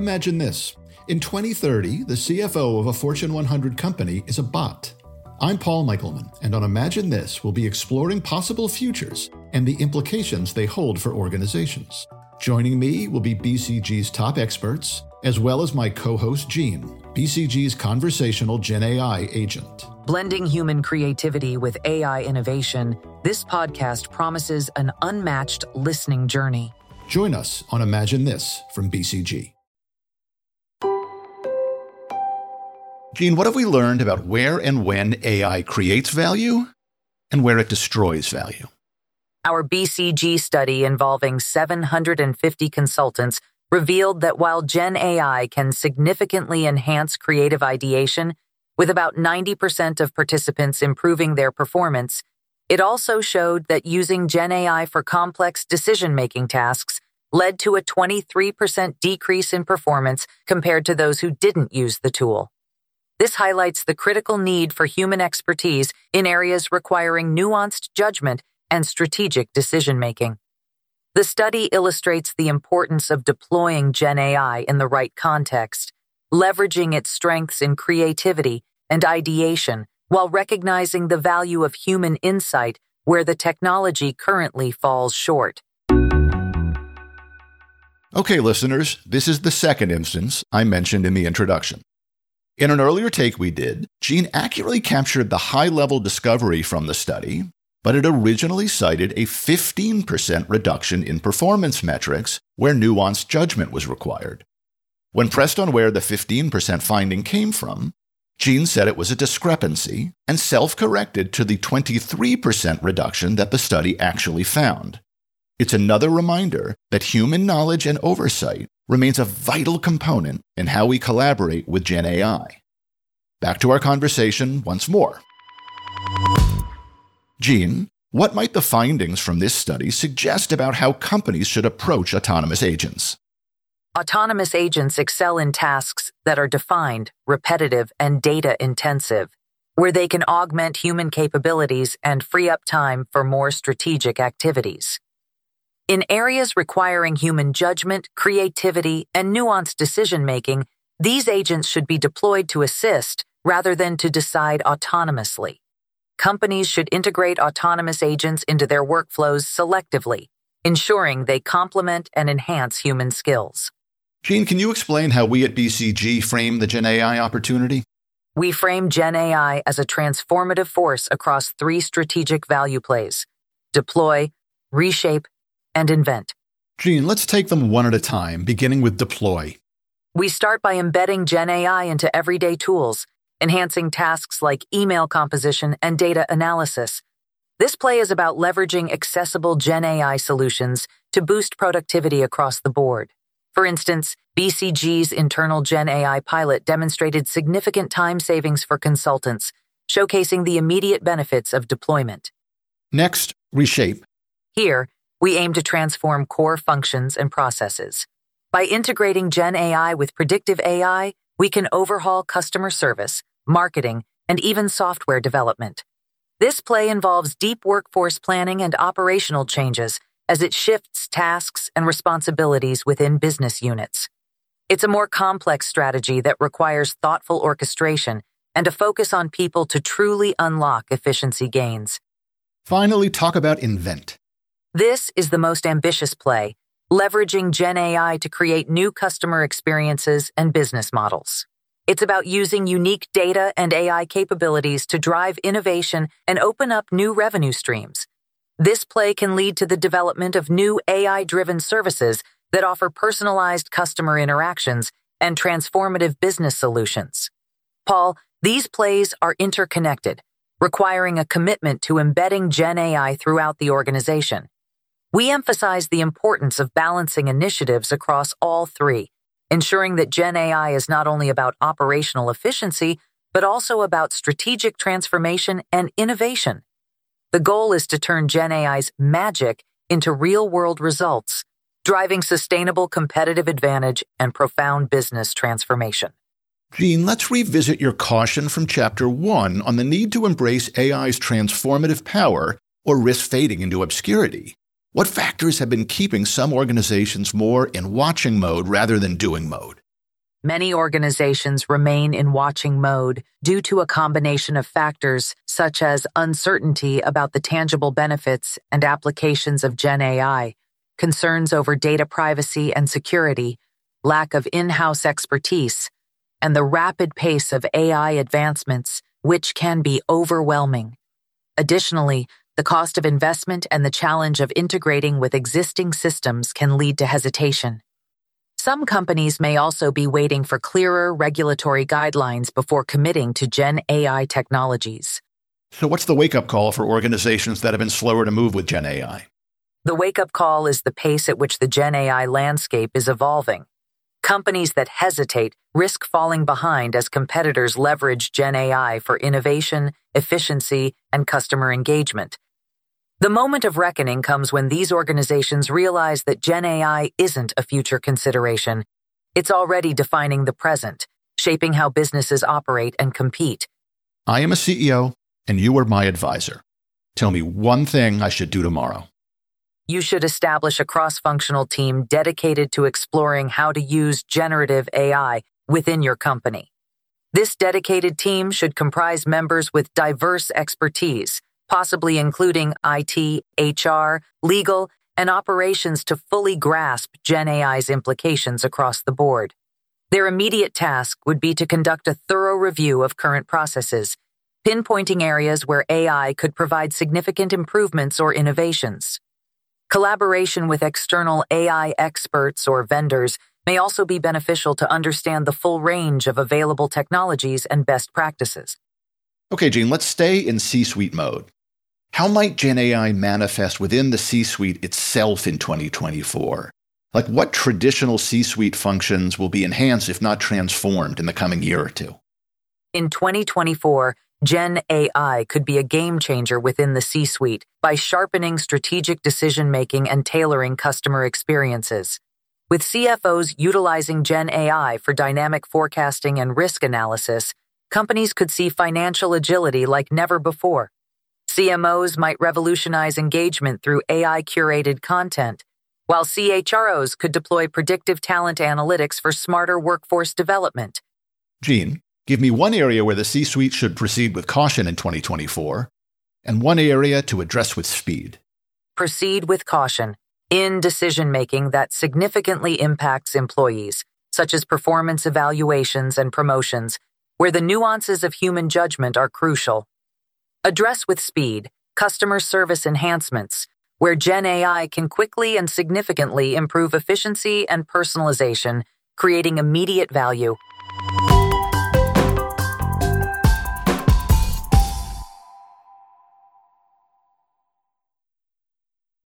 Imagine this. In 2030, the CFO of a Fortune 100 company is a bot. I'm Paul Michaelman, and on Imagine This, we'll be exploring possible futures and the implications they hold for organizations. Joining me will be BCG's top experts, as well as my co host Gene, BCG's conversational Gen AI agent. Blending human creativity with AI innovation, this podcast promises an unmatched listening journey. Join us on Imagine This from BCG. Gene, what have we learned about where and when AI creates value and where it destroys value? Our BCG study involving 750 consultants revealed that while Gen AI can significantly enhance creative ideation, with about 90% of participants improving their performance, it also showed that using Gen AI for complex decision making tasks led to a 23% decrease in performance compared to those who didn't use the tool. This highlights the critical need for human expertise in areas requiring nuanced judgment and strategic decision making. The study illustrates the importance of deploying Gen AI in the right context, leveraging its strengths in creativity and ideation while recognizing the value of human insight where the technology currently falls short. Okay, listeners, this is the second instance I mentioned in the introduction. In an earlier take we did, Gene accurately captured the high level discovery from the study, but it originally cited a 15% reduction in performance metrics where nuanced judgment was required. When pressed on where the 15% finding came from, Gene said it was a discrepancy and self corrected to the 23% reduction that the study actually found. It's another reminder that human knowledge and oversight remains a vital component in how we collaborate with Gen AI. Back to our conversation once more. Gene, what might the findings from this study suggest about how companies should approach autonomous agents? Autonomous agents excel in tasks that are defined, repetitive, and data intensive, where they can augment human capabilities and free up time for more strategic activities. In areas requiring human judgment, creativity, and nuanced decision making, these agents should be deployed to assist rather than to decide autonomously. Companies should integrate autonomous agents into their workflows selectively, ensuring they complement and enhance human skills. Gene, can you explain how we at BCG frame the Gen AI opportunity? We frame Gen AI as a transformative force across three strategic value plays deploy, reshape, and invent. Gene, let's take them one at a time, beginning with deploy. We start by embedding Gen AI into everyday tools, enhancing tasks like email composition and data analysis. This play is about leveraging accessible Gen AI solutions to boost productivity across the board. For instance, BCG's internal Gen AI pilot demonstrated significant time savings for consultants, showcasing the immediate benefits of deployment. Next, reshape. Here, we aim to transform core functions and processes. By integrating Gen AI with predictive AI, we can overhaul customer service, marketing, and even software development. This play involves deep workforce planning and operational changes as it shifts tasks and responsibilities within business units. It's a more complex strategy that requires thoughtful orchestration and a focus on people to truly unlock efficiency gains. Finally, talk about invent. This is the most ambitious play, leveraging Gen AI to create new customer experiences and business models. It's about using unique data and AI capabilities to drive innovation and open up new revenue streams. This play can lead to the development of new AI driven services that offer personalized customer interactions and transformative business solutions. Paul, these plays are interconnected, requiring a commitment to embedding Gen AI throughout the organization. We emphasize the importance of balancing initiatives across all three, ensuring that Gen AI is not only about operational efficiency, but also about strategic transformation and innovation. The goal is to turn Gen AI's magic into real world results, driving sustainable competitive advantage and profound business transformation. Gene, let's revisit your caution from Chapter 1 on the need to embrace AI's transformative power or risk fading into obscurity. What factors have been keeping some organizations more in watching mode rather than doing mode? many organizations remain in watching mode due to a combination of factors such as uncertainty about the tangible benefits and applications of Gen AI, concerns over data privacy and security, lack of in house expertise, and the rapid pace of AI advancements, which can be overwhelming. Additionally, the cost of investment and the challenge of integrating with existing systems can lead to hesitation. Some companies may also be waiting for clearer regulatory guidelines before committing to Gen AI technologies. So, what's the wake up call for organizations that have been slower to move with Gen AI? The wake up call is the pace at which the Gen AI landscape is evolving. Companies that hesitate risk falling behind as competitors leverage Gen AI for innovation, efficiency, and customer engagement. The moment of reckoning comes when these organizations realize that Gen AI isn't a future consideration. It's already defining the present, shaping how businesses operate and compete. I am a CEO, and you are my advisor. Tell me one thing I should do tomorrow. You should establish a cross functional team dedicated to exploring how to use generative AI within your company. This dedicated team should comprise members with diverse expertise possibly including IT, HR, legal, and operations to fully grasp Gen AI's implications across the board. Their immediate task would be to conduct a thorough review of current processes, pinpointing areas where AI could provide significant improvements or innovations. Collaboration with external AI experts or vendors may also be beneficial to understand the full range of available technologies and best practices. Okay, Gene, let's stay in C suite mode. How might Gen AI manifest within the C suite itself in 2024? Like, what traditional C suite functions will be enhanced, if not transformed, in the coming year or two? In 2024, Gen AI could be a game changer within the C suite by sharpening strategic decision making and tailoring customer experiences. With CFOs utilizing Gen AI for dynamic forecasting and risk analysis, companies could see financial agility like never before. CMOs might revolutionize engagement through AI curated content, while CHROs could deploy predictive talent analytics for smarter workforce development. Gene, give me one area where the C suite should proceed with caution in 2024, and one area to address with speed. Proceed with caution in decision making that significantly impacts employees, such as performance evaluations and promotions, where the nuances of human judgment are crucial. Address with speed customer service enhancements, where Gen AI can quickly and significantly improve efficiency and personalization, creating immediate value